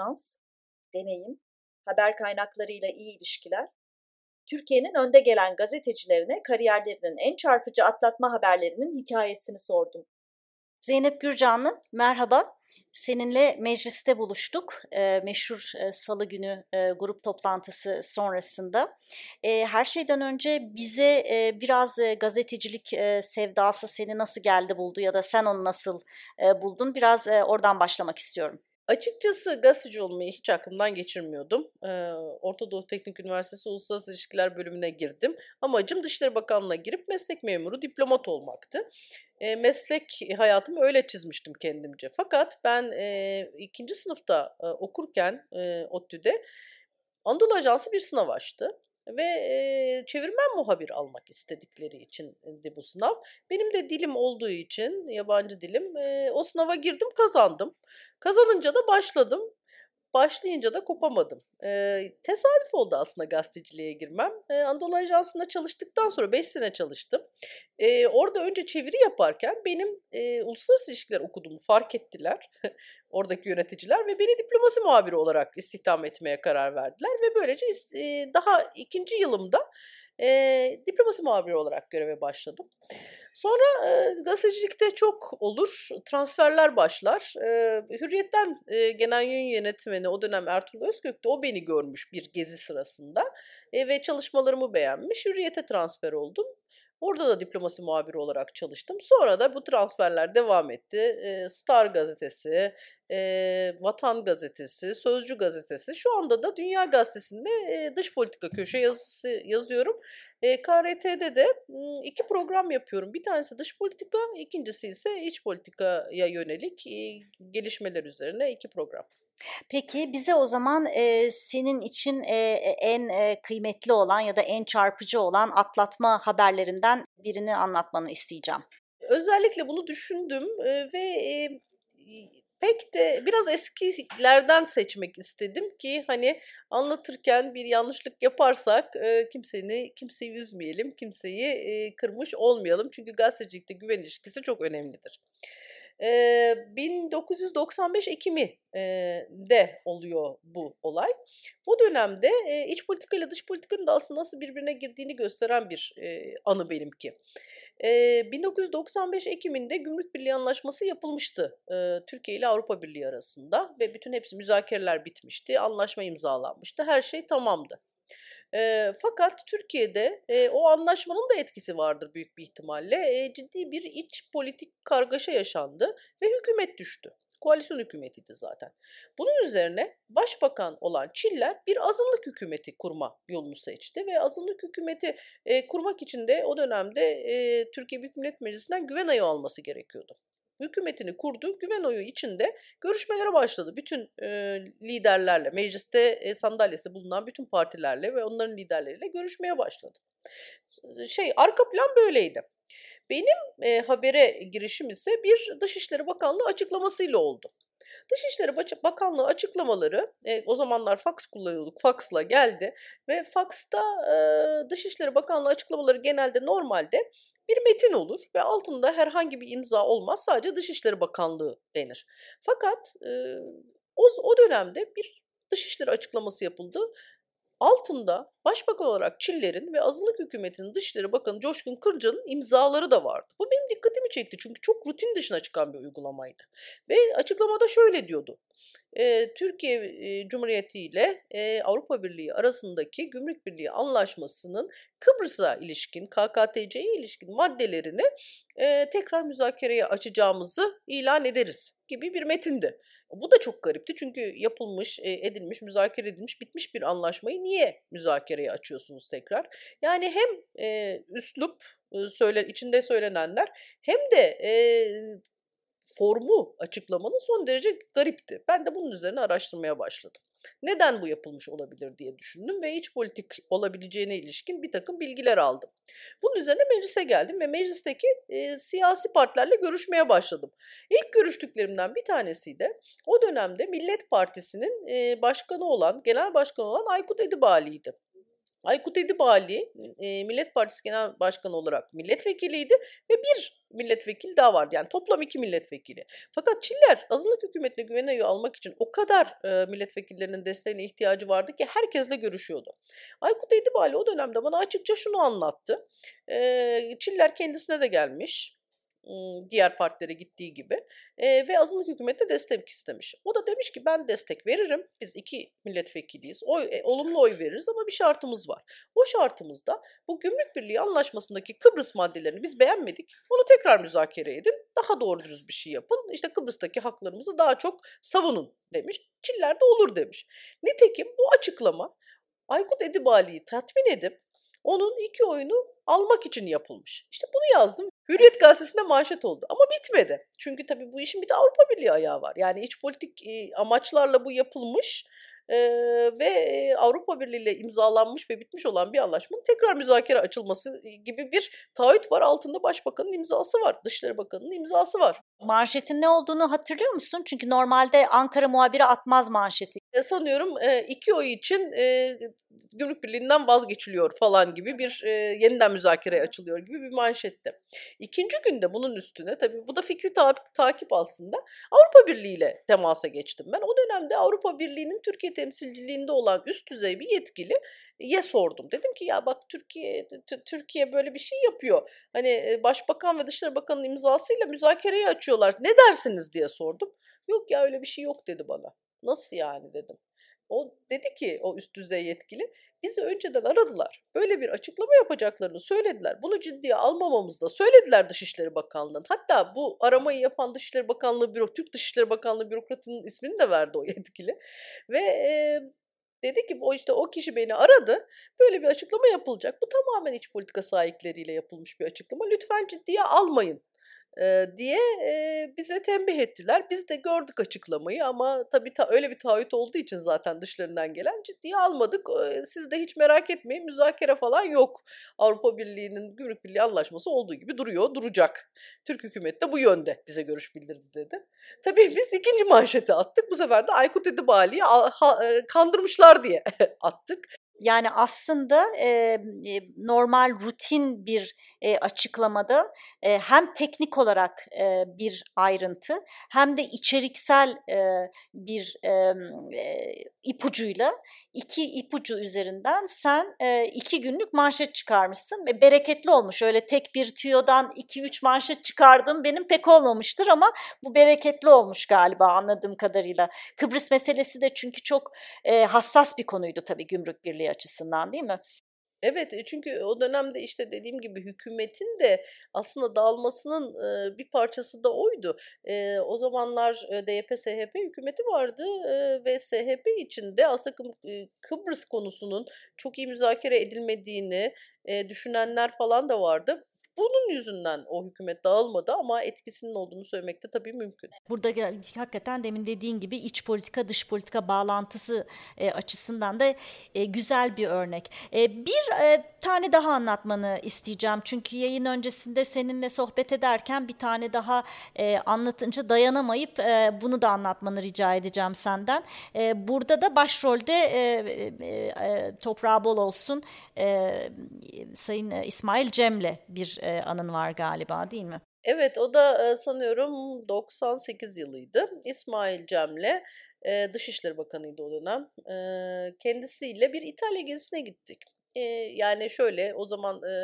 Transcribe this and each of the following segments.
Şans, deneyim, haber kaynaklarıyla iyi ilişkiler, Türkiye'nin önde gelen gazetecilerine kariyerlerinin en çarpıcı atlatma haberlerinin hikayesini sordum. Zeynep Gürcanlı, merhaba. Seninle mecliste buluştuk. E, meşhur e, salı günü e, grup toplantısı sonrasında. Her şeyden önce bize biraz gazetecilik sevdası seni nasıl geldi buldu ya da sen onu nasıl buldun? Biraz oradan başlamak istiyorum. Açıkçası gazeteci olmayı hiç aklımdan geçirmiyordum. Ee, Orta Doğu Teknik Üniversitesi Uluslararası İlişkiler bölümüne girdim. Amacım Dışişleri Bakanlığı'na girip meslek memuru, diplomat olmaktı. E, meslek hayatımı öyle çizmiştim kendimce. Fakat ben e, ikinci sınıfta e, okurken e, ODTÜ'de Anadolu Ajansı bir sınav açtı ve e, çevirmen muhabir almak istedikleri için de bu sınav. Benim de dilim olduğu için yabancı dilim e, o sınava girdim kazandım. Kazanınca da başladım. Başlayınca da kopamadım. E, tesadüf oldu aslında gazeteciliğe girmem. E, Anadolu Ajansı'nda çalıştıktan sonra 5 sene çalıştım. E, orada önce çeviri yaparken benim e, uluslararası ilişkiler okuduğumu fark ettiler. oradaki yöneticiler ve beni diplomasi muhabiri olarak istihdam etmeye karar verdiler. Ve böylece e, daha ikinci yılımda e, diplomasi muhabiri olarak göreve başladım. Sonra e, gazetecilikte çok olur, transferler başlar. E, Hürriyet'ten e, genel yayın yönetmeni o dönem Ertuğrul Özgök de o beni görmüş bir gezi sırasında e, ve çalışmalarımı beğenmiş. Hürriyet'e transfer oldum. Orada da diplomasi muhabiri olarak çalıştım. Sonra da bu transferler devam etti. Star gazetesi, Vatan gazetesi, Sözcü gazetesi. Şu anda da Dünya gazetesinde dış politika köşe yazısı yazıyorum. KRT'de de iki program yapıyorum. Bir tanesi dış politika, ikincisi ise iç politikaya yönelik gelişmeler üzerine iki program. Peki bize o zaman e, senin için e, en e, kıymetli olan ya da en çarpıcı olan atlatma haberlerinden birini anlatmanı isteyeceğim. Özellikle bunu düşündüm e, ve e, pek de biraz eskilerden seçmek istedim ki hani anlatırken bir yanlışlık yaparsak e, kimseyi kimseyi üzmeyelim, kimseyi e, kırmış olmayalım. Çünkü gazetecilikte güven ilişkisi çok önemlidir. 1995 Ekim'i de oluyor bu olay. Bu dönemde iç politika ile dış politikanın da aslında nasıl birbirine girdiğini gösteren bir anı benimki. 1995 Ekim'inde Gümrük Birliği Anlaşması yapılmıştı Türkiye ile Avrupa Birliği arasında ve bütün hepsi müzakereler bitmişti, anlaşma imzalanmıştı, her şey tamamdı. E, fakat Türkiye'de e, o anlaşmanın da etkisi vardır büyük bir ihtimalle. E, ciddi bir iç politik kargaşa yaşandı ve hükümet düştü. Koalisyon hükümetiydi zaten. Bunun üzerine başbakan olan Çiller bir azınlık hükümeti kurma yolunu seçti ve azınlık hükümeti e, kurmak için de o dönemde e, Türkiye Büyük Millet Meclisi'nden güven ayı alması gerekiyordu hükümetini kurdu. Güven oyu içinde görüşmelere başladı. Bütün e, liderlerle, mecliste e, sandalyesi bulunan bütün partilerle ve onların liderleriyle görüşmeye başladı. Şey, arka plan böyleydi. Benim e, habere girişim ise bir Dışişleri Bakanlığı açıklamasıyla oldu. Dışişleri Bakanlığı açıklamaları, e, o zamanlar fax kullanıyorduk, faxla geldi ve faxta e, Dışişleri Bakanlığı açıklamaları genelde normalde bir metin olur ve altında herhangi bir imza olmaz. Sadece Dışişleri Bakanlığı denir. Fakat e, o, o dönemde bir Dışişleri açıklaması yapıldı. Altında başbakan olarak Çiller'in ve azınlık hükümetinin Dışişleri Bakanı Coşkun Kırca'nın imzaları da vardı. Bu benim dikkatimi çekti çünkü çok rutin dışına çıkan bir uygulamaydı. Ve açıklamada şöyle diyordu e, Türkiye e, Cumhuriyeti ile e, Avrupa Birliği arasındaki Gümrük Birliği Anlaşması'nın Kıbrıs'a ilişkin, KKTC'ye ilişkin maddelerini e, tekrar müzakereye açacağımızı ilan ederiz gibi bir metindi. Bu da çok garipti çünkü yapılmış, edilmiş, müzakere edilmiş, bitmiş bir anlaşmayı niye müzakereye açıyorsunuz tekrar? Yani hem e, üslup söyle, içinde söylenenler hem de e, formu açıklamanın son derece garipti. Ben de bunun üzerine araştırmaya başladım. Neden bu yapılmış olabilir diye düşündüm ve iç politik olabileceğine ilişkin bir takım bilgiler aldım. Bunun üzerine meclise geldim ve meclisteki e, siyasi partilerle görüşmeye başladım. İlk görüştüklerimden bir tanesi de o dönemde Millet Partisi'nin e, başkanı olan, genel başkanı olan Aykut Edibali'ydi. Aykut Edibali Millet Partisi Genel Başkanı olarak milletvekiliydi ve bir milletvekili daha vardı. Yani toplam iki milletvekili. Fakat Çiller azınlık hükümetine güven oyu almak için o kadar e, milletvekillerinin desteğine ihtiyacı vardı ki herkesle görüşüyordu. Aykut Edibali o dönemde bana açıkça şunu anlattı. E, Çiller kendisine de gelmiş diğer partilere gittiği gibi e, ve azınlık hükümete destek istemiş. O da demiş ki ben destek veririm. Biz iki milletvekiliyiz. Oy, e, olumlu oy veririz ama bir şartımız var. O şartımızda bu gümrük birliği anlaşmasındaki Kıbrıs maddelerini biz beğenmedik. Onu tekrar müzakere edin. Daha doğru dürüst bir şey yapın. İşte Kıbrıs'taki haklarımızı daha çok savunun demiş. Çiller de olur demiş. Nitekim bu açıklama Aykut Edibali'yi tatmin edip onun iki oyunu almak için yapılmış. İşte bunu yazdım. Hürriyet gazetesinde manşet oldu. Ama bitmedi. Çünkü tabii bu işin bir de Avrupa Birliği ayağı var. Yani iç politik amaçlarla bu yapılmış e, ve Avrupa Birliği ile imzalanmış ve bitmiş olan bir anlaşmanın tekrar müzakere açılması gibi bir taahhüt var. Altında Başbakanın imzası var. Dışişleri Bakanı'nın imzası var. Manşetin ne olduğunu hatırlıyor musun? Çünkü normalde Ankara muhabiri atmaz manşeti. Sanıyorum e, iki oy için e, Gümrük Birliği'nden vazgeçiliyor falan gibi bir e, yeniden müzakereye açılıyor gibi bir manşette. İkinci günde bunun üstüne tabii bu da fikri ta- takip aslında Avrupa Birliği ile temasa geçtim. Ben o dönemde Avrupa Birliği'nin Türkiye temsilciliğinde olan üst düzey bir yetkiliye sordum. Dedim ki ya bak Türkiye Türkiye böyle bir şey yapıyor. Hani Başbakan ve Dışişleri Bakanı'nın imzasıyla müzakereyi açıyorlar. Ne dersiniz diye sordum. Yok ya öyle bir şey yok dedi bana. Nasıl yani dedim. O dedi ki o üst düzey yetkili bizi önceden aradılar. Böyle bir açıklama yapacaklarını söylediler. Bunu ciddiye almamamızı da söylediler Dışişleri Bakanlığı'nın. Hatta bu aramayı yapan Dışişleri Bakanlığı büro, Türk Dışişleri Bakanlığı bürokratının ismini de verdi o yetkili. Ve e, dedi ki o işte o kişi beni aradı. Böyle bir açıklama yapılacak. Bu tamamen iç politika sahipleriyle yapılmış bir açıklama. Lütfen ciddiye almayın diye bize tembih ettiler. Biz de gördük açıklamayı ama tabii ta, öyle bir taahhüt olduğu için zaten dışlarından gelen ciddiye almadık. Siz de hiç merak etmeyin müzakere falan yok. Avrupa Birliği'nin Gümrük Birliği anlaşması olduğu gibi duruyor, duracak. Türk hükümeti de bu yönde bize görüş bildirdi dedi. Tabii biz ikinci manşeti attık. Bu sefer de Aykut Edibali'yi kandırmışlar diye attık. Yani aslında e, normal rutin bir e, açıklamada e, hem teknik olarak e, bir ayrıntı hem de içeriksel e, bir e, ipucuyla iki ipucu üzerinden sen e, iki günlük manşet çıkarmışsın ve bereketli olmuş. Öyle tek bir tüyodan iki üç manşet çıkardım benim pek olmamıştır ama bu bereketli olmuş galiba anladığım kadarıyla. Kıbrıs meselesi de çünkü çok e, hassas bir konuydu tabii gümrük birliği açısından değil mi? Evet çünkü o dönemde işte dediğim gibi hükümetin de aslında dağılmasının bir parçası da oydu. O zamanlar DYP-SHP hükümeti vardı ve SHP içinde aslında Kıbrıs konusunun çok iyi müzakere edilmediğini düşünenler falan da vardı. Bunun yüzünden o hükümet dağılmadı ama etkisinin olduğunu söylemek de tabii mümkün. Burada hakikaten demin dediğin gibi iç politika dış politika bağlantısı e, açısından da e, güzel bir örnek. E, bir e, tane daha anlatmanı isteyeceğim. Çünkü yayın öncesinde seninle sohbet ederken bir tane daha e, anlatınca dayanamayıp e, bunu da anlatmanı rica edeceğim senden. E, burada da başrolde e, e, e, toprağı bol olsun e, Sayın İsmail Cem'le bir e, anın var galiba değil mi? Evet o da sanıyorum 98 yılıydı. İsmail Cem'le e, Dışişleri Bakanı'ydı o dönem. E, kendisiyle bir İtalya gezisine gittik. E, yani şöyle o zaman e,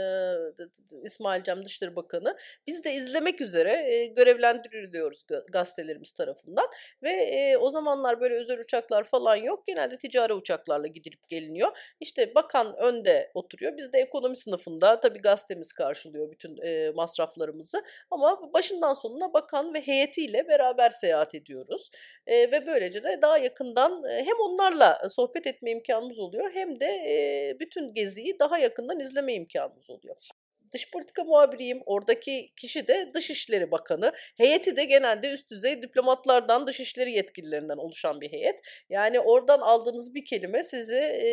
İsmail Cem Dışişleri Bakanı biz de izlemek üzere e, görevlendiriliyoruz gazetelerimiz tarafından ve e, o zamanlar böyle özel uçaklar falan yok. Genelde ticari uçaklarla gidilip geliniyor. İşte bakan önde oturuyor. Biz de ekonomi sınıfında tabii gazetemiz karşılıyor bütün e, masraflarımızı ama başından sonuna bakan ve heyetiyle beraber seyahat ediyoruz e, ve böylece de daha yakından hem onlarla sohbet etme imkanımız oluyor hem de e, bütün geziyi daha yakından izleme imkanımız oluyor dış politika muhabiriyim. Oradaki kişi de Dışişleri Bakanı. Heyeti de genelde üst düzey diplomatlardan, dışişleri yetkililerinden oluşan bir heyet. Yani oradan aldığınız bir kelime sizi e,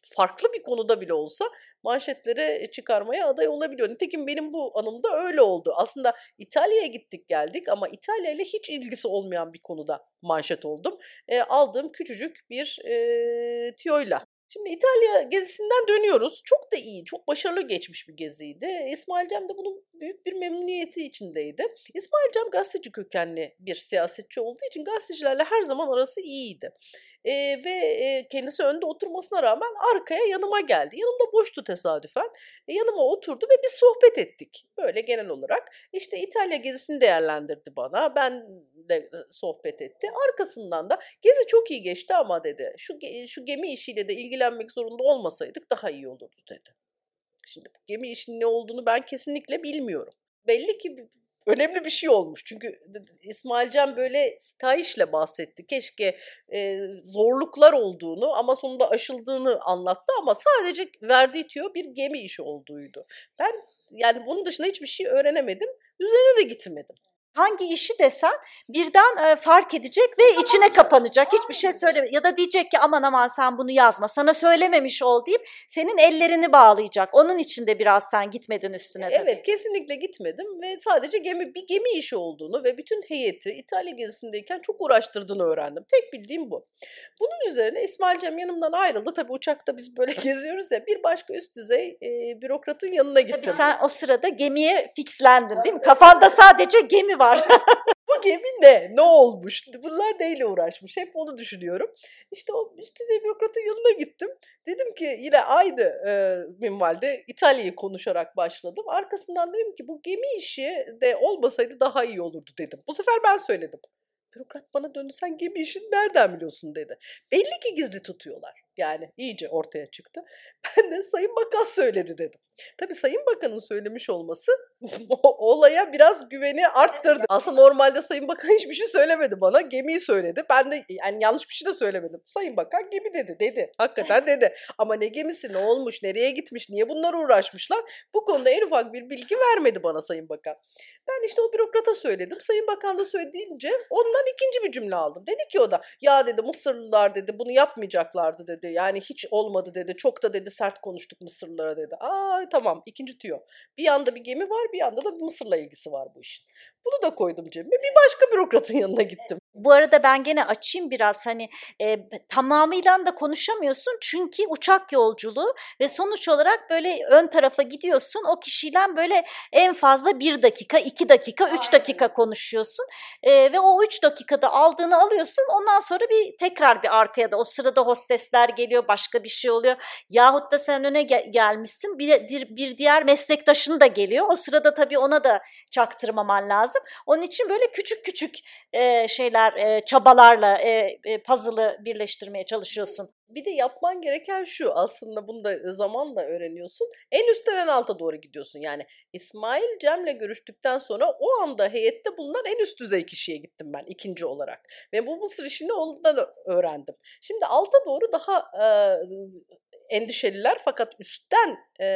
farklı bir konuda bile olsa manşetlere çıkarmaya aday olabiliyor. Nitekim benim bu anımda öyle oldu. Aslında İtalya'ya gittik geldik ama İtalya ile hiç ilgisi olmayan bir konuda manşet oldum. E, aldığım küçücük bir e, tiyoyla Şimdi İtalya gezisinden dönüyoruz. Çok da iyi, çok başarılı geçmiş bir geziydi. İsmail Cem de bunun büyük bir memnuniyeti içindeydi. İsmail Cem gazeteci kökenli bir siyasetçi olduğu için gazetecilerle her zaman arası iyiydi. E, ve e, kendisi önde oturmasına rağmen arkaya yanıma geldi. Yanımda boştu tesadüfen. E, yanıma oturdu ve biz sohbet ettik. Böyle genel olarak. İşte İtalya gezisini değerlendirdi bana. Ben de sohbet etti. Arkasından da gezi çok iyi geçti ama dedi. Şu şu gemi işiyle de ilgilenmek zorunda olmasaydık daha iyi olurdu dedi. Şimdi bu gemi işinin ne olduğunu ben kesinlikle bilmiyorum. Belli ki önemli bir şey olmuş. Çünkü İsmailcan böyle stajla bahsetti. Keşke e, zorluklar olduğunu ama sonunda aşıldığını anlattı ama sadece verdiği tüyo bir gemi işi olduğuydu. Ben yani bunun dışında hiçbir şey öğrenemedim. Üzerine de gitmedim hangi işi desen birden e, fark edecek ve içine kapanacak. Hiçbir şey söyleme ya da diyecek ki aman aman sen bunu yazma. Sana söylememiş ol deyip senin ellerini bağlayacak. Onun için de biraz sen gitmedin üstüne tabii. Evet kesinlikle gitmedim ve sadece gemi bir gemi işi olduğunu ve bütün heyeti İtalya gezisindeyken çok uğraştırdığını öğrendim. Tek bildiğim bu. Bunun üzerine İsmail Cem yanımdan ayrıldı. Tabii uçakta biz böyle geziyoruz ya bir başka üst düzey e, bürokratın yanına gittim. Tabii sen o sırada gemiye fixlendin değil mi? Kafanda sadece gemi var. Bu gemi ne? Ne olmuş? Bunlar neyle uğraşmış? Hep onu düşünüyorum. İşte o üst düzey bürokratın yanına gittim. Dedim ki yine aynı e, minvalde İtalya'yı konuşarak başladım. Arkasından dedim ki bu gemi işi de olmasaydı daha iyi olurdu dedim. Bu sefer ben söyledim. Bürokrat bana döndü sen gemi işini nereden biliyorsun dedi. Belli ki gizli tutuyorlar. Yani iyice ortaya çıktı. Ben de Sayın Bakan söyledi dedim. Tabii Sayın Bakan'ın söylemiş olması olaya biraz güveni arttırdı. Aslında normalde Sayın Bakan hiçbir şey söylemedi bana. Gemiyi söyledi. Ben de yani yanlış bir şey de söylemedim. Sayın Bakan gemi dedi. Dedi. Hakikaten dedi. Ama ne gemisi ne olmuş, nereye gitmiş, niye bunlar uğraşmışlar? Bu konuda en ufak bir bilgi vermedi bana Sayın Bakan. Ben işte o bürokrata söyledim. Sayın Bakan da söyleyince ondan ikinci bir cümle aldım. Dedi ki o da ya dedi Mısırlılar dedi bunu yapmayacaklardı dedi. Yani hiç olmadı dedi. Çok da dedi sert konuştuk Mısırlılara dedi. Aa tamam ikinci tüyo. Bir yanda bir gemi var bir yanda da Mısır'la ilgisi var bu işin. Bunu da koydum cebime. Bir başka bürokratın yanına gittim. Bu arada ben gene açayım biraz hani e, tamamıyla da konuşamıyorsun çünkü uçak yolculuğu ve sonuç olarak böyle ön tarafa gidiyorsun o kişiyle böyle en fazla bir dakika, iki dakika, üç Aynen. dakika konuşuyorsun e, ve o üç dakikada aldığını alıyorsun ondan sonra bir tekrar bir arkaya da o sırada hostesler geliyor başka bir şey oluyor yahut da sen öne gel- gelmişsin bir, bir diğer meslektaşın da geliyor o sırada tabii ona da çaktırmaman lazım onun için böyle küçük küçük e, şeyler e, çabalarla e, e, puzzle'ı birleştirmeye çalışıyorsun. Bir de yapman gereken şu aslında bunu da zamanla öğreniyorsun. En üstten en alta doğru gidiyorsun. Yani İsmail Cem'le görüştükten sonra o anda heyette bulunan en üst düzey kişiye gittim ben ikinci olarak. Ve bu Mısır işini ondan öğrendim. Şimdi alta doğru daha e, endişeliler fakat üstten e,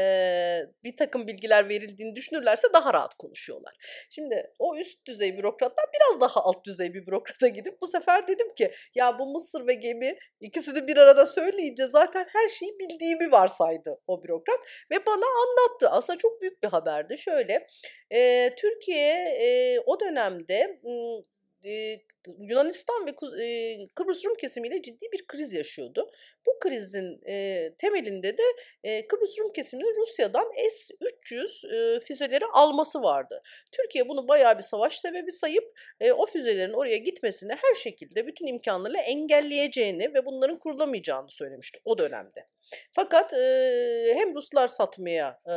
bir takım bilgiler verildiğini düşünürlerse daha rahat konuşuyorlar. Şimdi o üst düzey bürokratlar biraz daha alt düzey bir bürokrata gidip bu sefer dedim ki ya bu Mısır ve gemi ikisini bir arada söyleyince zaten her şeyi bildiğimi varsaydı o bürokrat ve bana anlattı. Aslında çok büyük bir haberdi. Şöyle e, Türkiye e, o dönemde Yunanistan ve Kıbrıs Rum kesimiyle ciddi bir kriz yaşıyordu. Bu krizin temelinde de Kıbrıs Rum kesiminin Rusya'dan S-300 e, füzeleri alması vardı. Türkiye bunu bayağı bir savaş sebebi sayıp o füzelerin oraya gitmesini her şekilde bütün imkanlarla engelleyeceğini ve bunların kurulamayacağını söylemişti o dönemde. Fakat e, hem Ruslar satmaya e,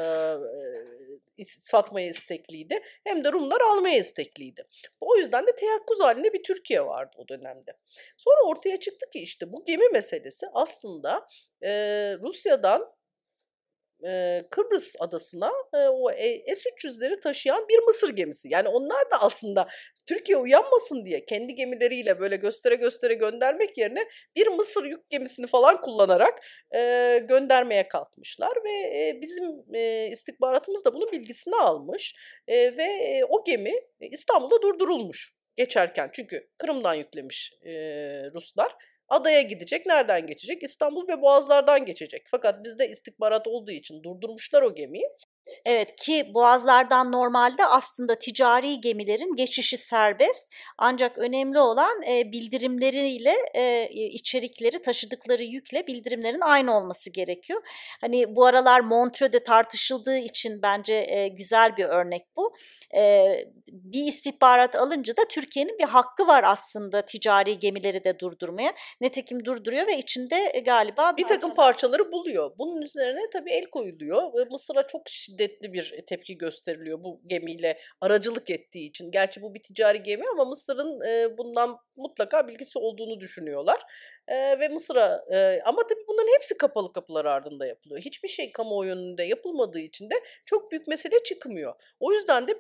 satmaya istekliydi hem de Rumlar almaya istekliydi. O yüzden de teyakkuz halinde bir Türkiye vardı o dönemde. Sonra ortaya çıktı ki işte bu gemi meselesi aslında e, Rusya'dan e, Kıbrıs adasına e, o S-300'leri taşıyan bir Mısır gemisi. Yani onlar da aslında Türkiye uyanmasın diye kendi gemileriyle böyle göstere göstere göndermek yerine bir Mısır yük gemisini falan kullanarak e, göndermeye kalkmışlar ve e, bizim e, istihbaratımız da bunun bilgisini almış e, ve e, o gemi İstanbul'da durdurulmuş geçerken çünkü Kırım'dan yüklemiş e, Ruslar adaya gidecek. Nereden geçecek? İstanbul ve Boğazlardan geçecek. Fakat bizde istihbarat olduğu için durdurmuşlar o gemiyi. Evet ki boğazlardan normalde aslında ticari gemilerin geçişi serbest ancak önemli olan e, bildirimleriyle e, içerikleri taşıdıkları yükle bildirimlerin aynı olması gerekiyor. Hani bu aralar Montreux'de tartışıldığı için bence e, güzel bir örnek bu. E, bir istihbarat alınca da Türkiye'nin bir hakkı var aslında ticari gemileri de durdurmaya. Netekim durduruyor ve içinde galiba bir takım parçaları buluyor. Bunun üzerine tabii el koyuluyor ve Mısır'a çok şiddetli bir tepki gösteriliyor bu gemiyle aracılık ettiği için. Gerçi bu bir ticari gemi ama Mısır'ın e, bundan mutlaka bilgisi olduğunu düşünüyorlar. E, ve Mısır'a e, ama tabii bunların hepsi kapalı kapılar ardında yapılıyor. Hiçbir şey kamuoyu önünde yapılmadığı için de çok büyük mesele çıkmıyor. O yüzden de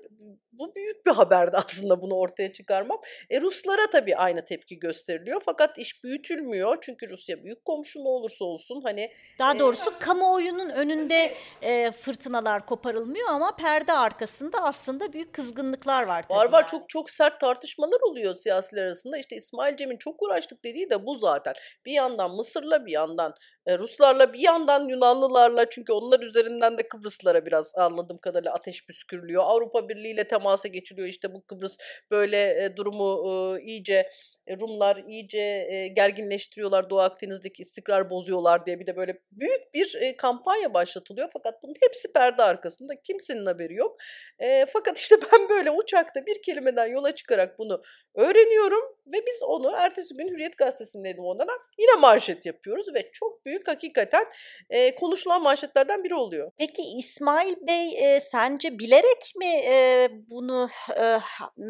bu büyük bir haberdi aslında bunu ortaya çıkarmam. E, Ruslara tabii aynı tepki gösteriliyor fakat iş büyütülmüyor. Çünkü Rusya büyük komşu ne olursa olsun hani daha doğrusu e, kamuoyunun önünde e, fırtınalar koparılmıyor ama perde arkasında aslında büyük kızgınlıklar var. Tabii var var yani. çok çok sert tartışmalar oluyor siyasiler arasında. İşte İsmail Cem'in çok uğraştık dediği de bu zaten. Bir yandan Mısır'la bir yandan Ruslarla bir yandan Yunanlılarla çünkü onlar üzerinden de Kıbrıslara biraz anladığım kadarıyla ateş püskürülüyor. Avrupa Birliği ile temasa geçiliyor. İşte bu Kıbrıs böyle e, durumu e, iyice e, Rumlar iyice e, gerginleştiriyorlar. Doğu Akdeniz'deki istikrar bozuyorlar diye bir de böyle büyük bir e, kampanya başlatılıyor. Fakat bunun hepsi perde arkasında. Kimsenin haberi yok. E, fakat işte ben böyle uçakta bir kelimeden yola çıkarak bunu öğreniyorum ve biz onu ertesi gün Hürriyet Gazetesi'ndeydim onlara yine manşet yapıyoruz ve çok büyük hakikaten e, konuşulan manşetlerden biri oluyor. Peki İsmail Bey e, sence bilerek mi e, bunu e,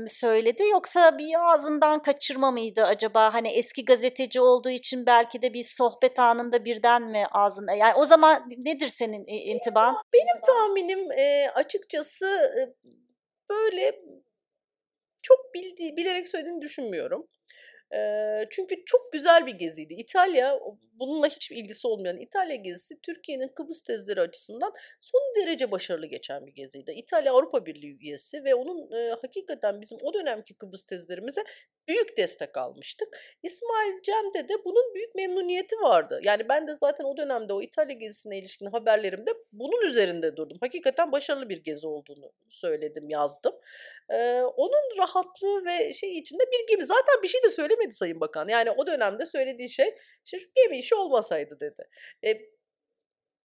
söyledi yoksa bir ağzından kaçırma mıydı acaba? Hani eski gazeteci olduğu için belki de bir sohbet anında birden mi ağzında? Yani o zaman nedir senin intiban? Benim tahminim e, açıkçası e, böyle çok bildiği, bilerek söylediğini düşünmüyorum. E, çünkü çok güzel bir geziydi. İtalya bununla hiçbir ilgisi olmayan İtalya gezisi Türkiye'nin Kıbrıs tezleri açısından son derece başarılı geçen bir geziydi. İtalya Avrupa Birliği üyesi ve onun e, hakikaten bizim o dönemki Kıbrıs tezlerimize büyük destek almıştık. İsmail Cem'de de bunun büyük memnuniyeti vardı. Yani ben de zaten o dönemde o İtalya gezisine ilişkin haberlerimde bunun üzerinde durdum. Hakikaten başarılı bir gezi olduğunu söyledim, yazdım. Ee, onun rahatlığı ve şey içinde bir gibi zaten bir şey de söylemedi Sayın Bakan. Yani o dönemde söylediği şey işte şu gemi işi olmasaydı dedi. E,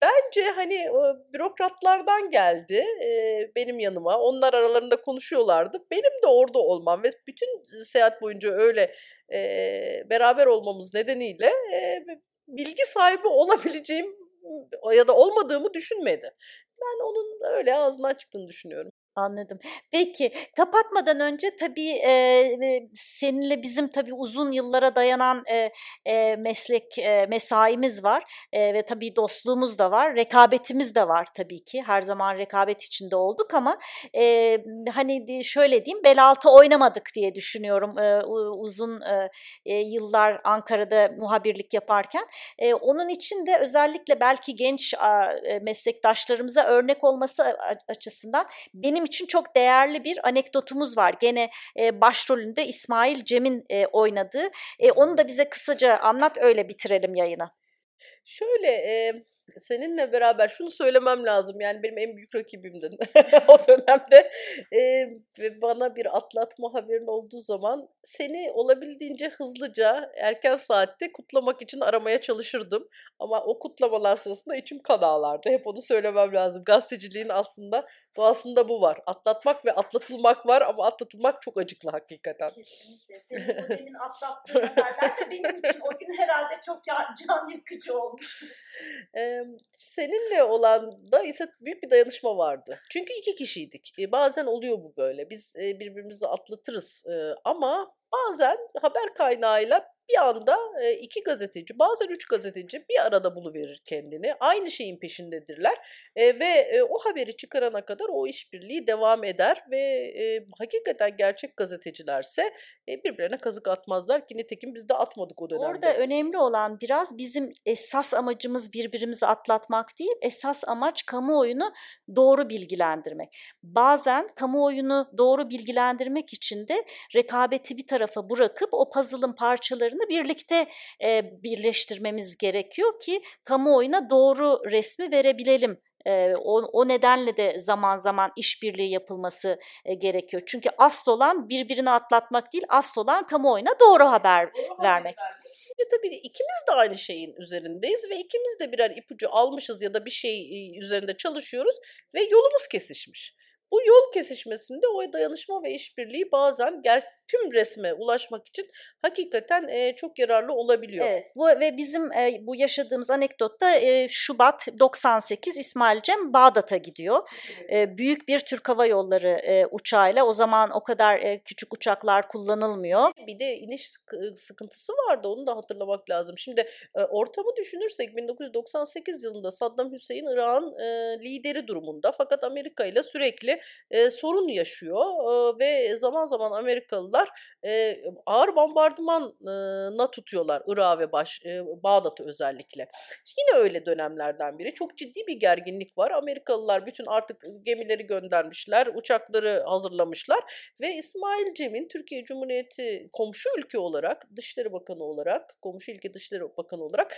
bence hani bürokratlardan geldi e, benim yanıma. Onlar aralarında konuşuyorlardı. Benim de orada olmam ve bütün seyahat boyunca öyle e, beraber olmamız nedeniyle e, bilgi sahibi olabileceğim ya da olmadığımı düşünmedi. Ben onun öyle ağzından çıktığını düşünüyorum. Anladım. Peki kapatmadan önce tabii e, seninle bizim tabii uzun yıllara dayanan e, e, meslek e, mesaimiz var e, ve tabii dostluğumuz da var, rekabetimiz de var tabii ki. Her zaman rekabet içinde olduk ama e, hani şöyle diyeyim bel altı oynamadık diye düşünüyorum e, uzun e, yıllar Ankara'da muhabirlik yaparken. E, onun için de özellikle belki genç e, meslektaşlarımıza örnek olması açısından benim benim için çok değerli bir anekdotumuz var. Gene e, başrolünde İsmail Cem'in e, oynadığı. E, onu da bize kısaca anlat öyle bitirelim yayını. Şöyle e, seninle beraber şunu söylemem lazım. Yani benim en büyük rakibimdin o dönemde. E, ve bana bir atlatma haberin olduğu zaman seni olabildiğince hızlıca erken saatte kutlamak için aramaya çalışırdım. Ama o kutlamalar sırasında içim kan ağlardı. Hep onu söylemem lazım. Gazeteciliğin aslında doğasında bu var. Atlatmak ve atlatılmak var ama atlatılmak çok acıklı hakikaten. Kesinlikle. Senin o demin atlattığın haberler de benim için o gün herhalde çok can yakıcı olmuştu. E, seninle olan da ise büyük bir dayanışma vardı. Çünkü iki kişiydik. E, bazen oluyor bu böyle. Biz e, birbirimizi atlatırız e, ama bazen haber kaynağıyla bir anda iki gazeteci, bazen üç gazeteci bir arada buluverir kendini. Aynı şeyin peşindedirler ve o haberi çıkarana kadar o işbirliği devam eder ve hakikaten gerçek gazetecilerse birbirlerine kazık atmazlar ki nitekim biz de atmadık o dönemde. Orada önemli olan biraz bizim esas amacımız birbirimizi atlatmak değil, esas amaç kamuoyunu doğru bilgilendirmek. Bazen kamuoyunu doğru bilgilendirmek için de rekabeti bir tarafa bırakıp o puzzle'ın parçalarını aslında birlikte e, birleştirmemiz gerekiyor ki kamuoyuna doğru resmi verebilelim E, o, o nedenle de zaman zaman işbirliği yapılması e, gerekiyor. Çünkü asıl olan birbirini atlatmak değil, asıl olan kamuoyuna doğru haber doğru vermek. Haber tabii ikimiz de aynı şeyin üzerindeyiz ve ikimiz de birer ipucu almışız ya da bir şey üzerinde çalışıyoruz ve yolumuz kesişmiş. Bu yol kesişmesinde o dayanışma ve işbirliği bazen ger tüm resme ulaşmak için hakikaten e, çok yararlı olabiliyor. Evet bu, ve bizim e, bu yaşadığımız anekdotta e, Şubat 98 İsmail Cem Bağdat'a gidiyor. E, büyük bir Türk Hava Yolları e, uçağıyla o zaman o kadar e, küçük uçaklar kullanılmıyor. Bir de iniş sıkıntısı vardı onu da hatırlamak lazım. Şimdi e, ortamı düşünürsek 1998 yılında Saddam Hüseyin Irak'ın e, lideri durumunda fakat Amerika ile sürekli e, sorun yaşıyor e, ve zaman zaman Amerikalılar e, ağır bombardımana tutuyorlar Irak'ı ve baş, e, Bağdat'ı özellikle. Yine öyle dönemlerden biri. Çok ciddi bir gerginlik var. Amerikalılar bütün artık gemileri göndermişler, uçakları hazırlamışlar ve İsmail Cem'in Türkiye Cumhuriyeti komşu ülke olarak, Dışişleri Bakanı olarak, komşu ülke Dışişleri Bakanı olarak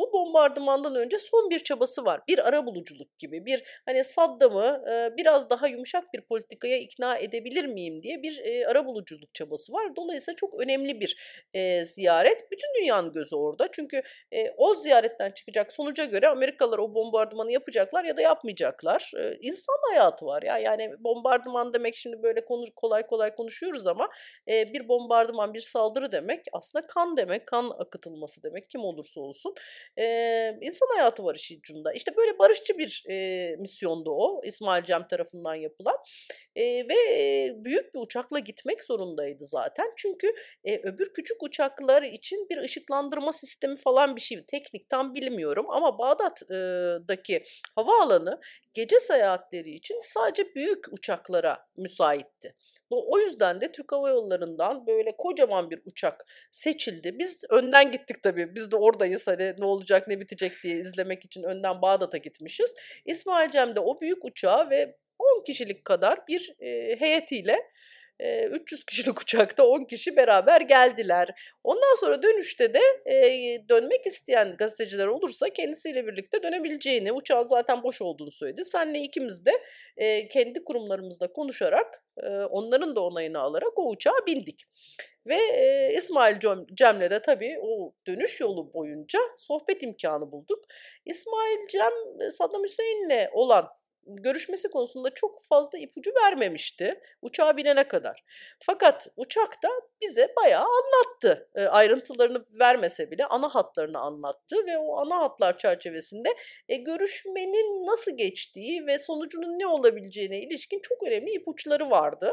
bu bombardımandan önce son bir çabası var. Bir ara buluculuk gibi. Bir hani Saddam'ı e, biraz daha yumuşak bir politikaya ikna edebilir miyim diye bir e, ara buluculuk çabası var. Dolayısıyla çok önemli bir e, ziyaret. Bütün dünyanın gözü orada. Çünkü e, o ziyaretten çıkacak sonuca göre Amerikalılar o bombardımanı yapacaklar ya da yapmayacaklar. E, insan hayatı var ya. Yani bombardıman demek şimdi böyle konu, kolay kolay konuşuyoruz ama e, bir bombardıman, bir saldırı demek aslında kan demek. Kan akıtılması demek kim olursa olsun e, insan hayatı var işin ucunda. İşte böyle barışçı bir e, misyondu o İsmail Cem tarafından yapılan e, ve büyük bir uçakla gitmek zorundaydı zaten. Çünkü e, öbür küçük uçaklar için bir ışıklandırma sistemi falan bir şey teknik tam bilmiyorum ama Bağdat'daki havaalanı gece seyahatleri için sadece büyük uçaklara müsaitti. O yüzden de Türk Hava Yolları'ndan böyle kocaman bir uçak seçildi. Biz önden gittik tabii. Biz de oradayız hani ne olacak ne bitecek diye izlemek için önden Bağdat'a gitmişiz. İsmail Cem de o büyük uçağı ve 10 kişilik kadar bir e, heyetiyle 300 kişilik uçakta 10 kişi beraber geldiler. Ondan sonra dönüşte de dönmek isteyen gazeteciler olursa kendisiyle birlikte dönebileceğini, uçağın zaten boş olduğunu söyledi. Senle ikimiz de kendi kurumlarımızla konuşarak, onların da onayını alarak o uçağa bindik. Ve İsmail Cem'le de tabii o dönüş yolu boyunca sohbet imkanı bulduk. İsmail Cem Saddam Hüseyin'le olan görüşmesi konusunda çok fazla ipucu vermemişti uçağa binene kadar. Fakat uçakta bize bayağı anlattı. E, ayrıntılarını vermese bile ana hatlarını anlattı ve o ana hatlar çerçevesinde e, görüşmenin nasıl geçtiği ve sonucunun ne olabileceğine ilişkin çok önemli ipuçları vardı.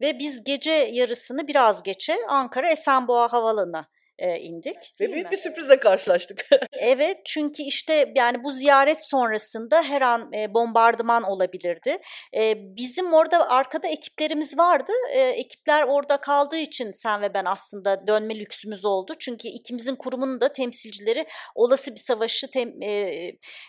Ve biz gece yarısını biraz geçe Ankara Esenboğa Havalanı'na e, indik. Ve büyük mi? bir sürprizle karşılaştık. evet çünkü işte yani bu ziyaret sonrasında her an e, bombardıman olabilirdi. E, bizim orada arkada ekiplerimiz vardı. E, ekipler orada kaldığı için sen ve ben aslında dönme lüksümüz oldu. Çünkü ikimizin kurumunun da temsilcileri olası bir savaşı tem, e,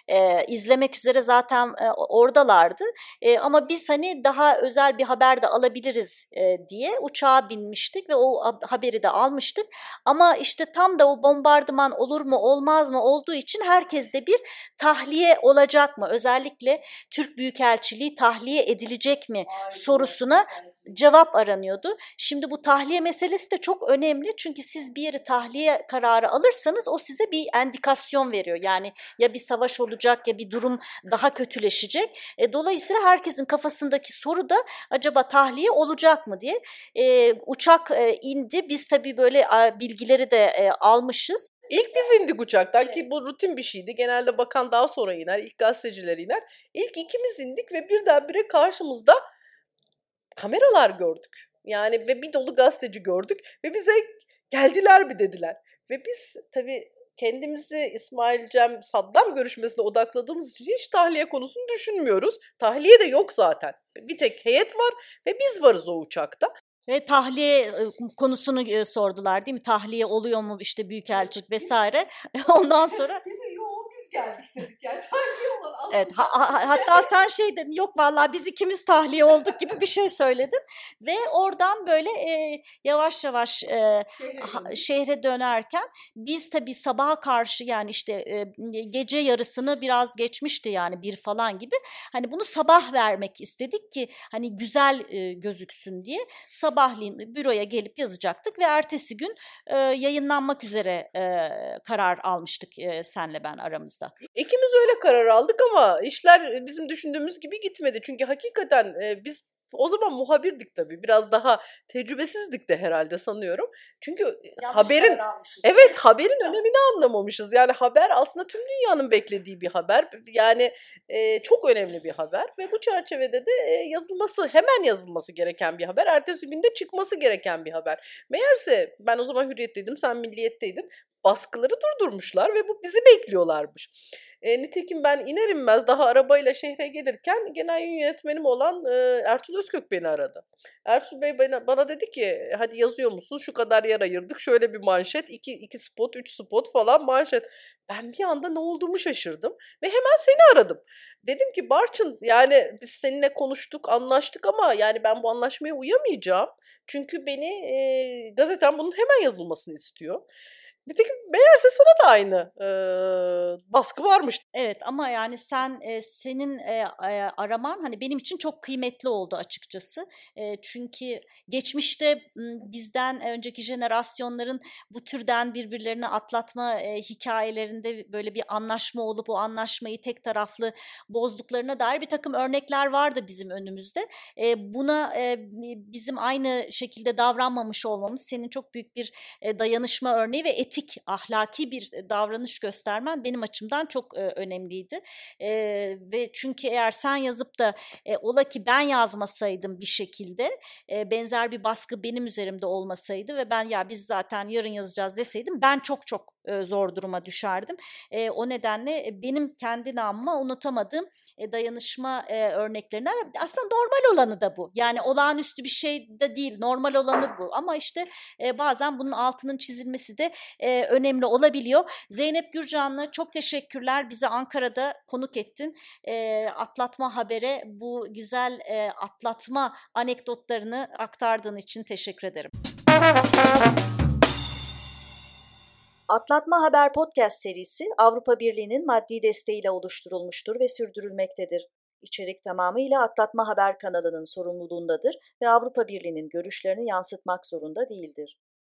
e, izlemek üzere zaten e, oradalardı. E, ama biz hani daha özel bir haber de alabiliriz e, diye uçağa binmiştik ve o haberi de almıştık. Ama işte tam da o bombardıman olur mu olmaz mı olduğu için herkeste bir tahliye olacak mı? Özellikle Türk Büyükelçiliği tahliye edilecek mi sorusuna cevap aranıyordu. Şimdi bu tahliye meselesi de çok önemli çünkü siz bir yeri tahliye kararı alırsanız o size bir endikasyon veriyor. Yani ya bir savaş olacak ya bir durum daha kötüleşecek. E, dolayısıyla herkesin kafasındaki soru da acaba tahliye olacak mı diye. E, uçak e, indi. Biz tabii böyle e, bilgileri de e, almışız. İlk biz indik uçaktan evet. ki bu rutin bir şeydi. Genelde bakan daha sonra iner, ilk gazeteciler iner. İlk ikimiz indik ve birdenbire karşımızda kameralar gördük. Yani ve bir dolu gazeteci gördük ve bize geldiler mi dediler. Ve biz tabii kendimizi İsmail Cem Saddam görüşmesine odakladığımız için hiç tahliye konusunu düşünmüyoruz. Tahliye de yok zaten. Bir tek heyet var ve biz varız o uçakta. Ve tahliye konusunu sordular değil mi? Tahliye oluyor mu işte büyükelçilik vesaire. Ondan sonra biz geldik dedik yani. Tahliye olan Evet, ha, ha, hatta sen şey dedin, yok vallahi biz ikimiz tahliye olduk gibi bir şey söyledin ve oradan böyle e, yavaş yavaş e, ha, şehre dönerken biz tabii sabaha karşı yani işte e, gece yarısını biraz geçmişti yani bir falan gibi. Hani bunu sabah vermek istedik ki hani güzel e, gözüksün diye. Sabahleyin büroya gelip yazacaktık ve ertesi gün e, yayınlanmak üzere e, karar almıştık e, senle ben aramızda. İkimiz öyle karar aldık ama işler bizim düşündüğümüz gibi gitmedi. Çünkü hakikaten e, biz o zaman muhabirdik tabii. Biraz daha tecrübesizdik de herhalde sanıyorum. Çünkü Yanlış haberin. Evet haberin önemini anlamamışız. Yani haber aslında tüm dünyanın beklediği bir haber. Yani e, çok önemli bir haber ve bu çerçevede de e, yazılması, hemen yazılması gereken bir haber. Ertesi günde çıkması gereken bir haber. Meğerse ben o zaman hürriyetteydim, sen milliyetteydin. Baskıları durdurmuşlar ve bu bizi bekliyorlarmış. E, nitekim ben iner inmez daha arabayla şehre gelirken genel yönetmenim olan e, Ertuğrul Özkök beni aradı. Ertuğrul Bey bana, bana dedi ki hadi yazıyor musun? Şu kadar yer ayırdık. Şöyle bir manşet. iki, iki spot, üç spot falan manşet. Ben bir anda ne olduğumu şaşırdım. Ve hemen seni aradım. Dedim ki Barçın yani biz seninle konuştuk, anlaştık ama yani ben bu anlaşmaya uyamayacağım. Çünkü beni e, gazetem bunun hemen yazılmasını istiyor. Nitekim meğerse sana da aynı e, baskı varmış. Evet ama yani sen e, senin e, araman hani benim için çok kıymetli oldu açıkçası. E, çünkü geçmişte bizden önceki jenerasyonların bu türden birbirlerini atlatma e, hikayelerinde böyle bir anlaşma olup o anlaşmayı tek taraflı bozduklarına dair bir takım örnekler vardı bizim önümüzde. E, buna e, bizim aynı şekilde davranmamış olmamız senin çok büyük bir e, dayanışma örneği ve etik, ahlaki bir davranış göstermen benim açımdan çok e, önemliydi. E, ve çünkü eğer sen yazıp da e, ola ki ben yazmasaydım bir şekilde e, benzer bir baskı benim üzerimde olmasaydı ve ben ya biz zaten yarın yazacağız deseydim ben çok çok e, zor duruma düşerdim. E, o nedenle e, benim kendi namıma unutamadığım e, dayanışma e, örneklerinden aslında normal olanı da bu. Yani olağanüstü bir şey de değil, normal olanı bu. Ama işte e, bazen bunun altının çizilmesi de e, önemli olabiliyor. Zeynep Gürcan'la çok teşekkürler. Bizi Ankara'da konuk ettin. E, atlatma habere bu güzel e, atlatma anekdotlarını aktardığın için teşekkür ederim. Atlatma Haber Podcast serisi Avrupa Birliği'nin maddi desteğiyle oluşturulmuştur ve sürdürülmektedir. İçerik tamamıyla Atlatma Haber kanalının sorumluluğundadır ve Avrupa Birliği'nin görüşlerini yansıtmak zorunda değildir.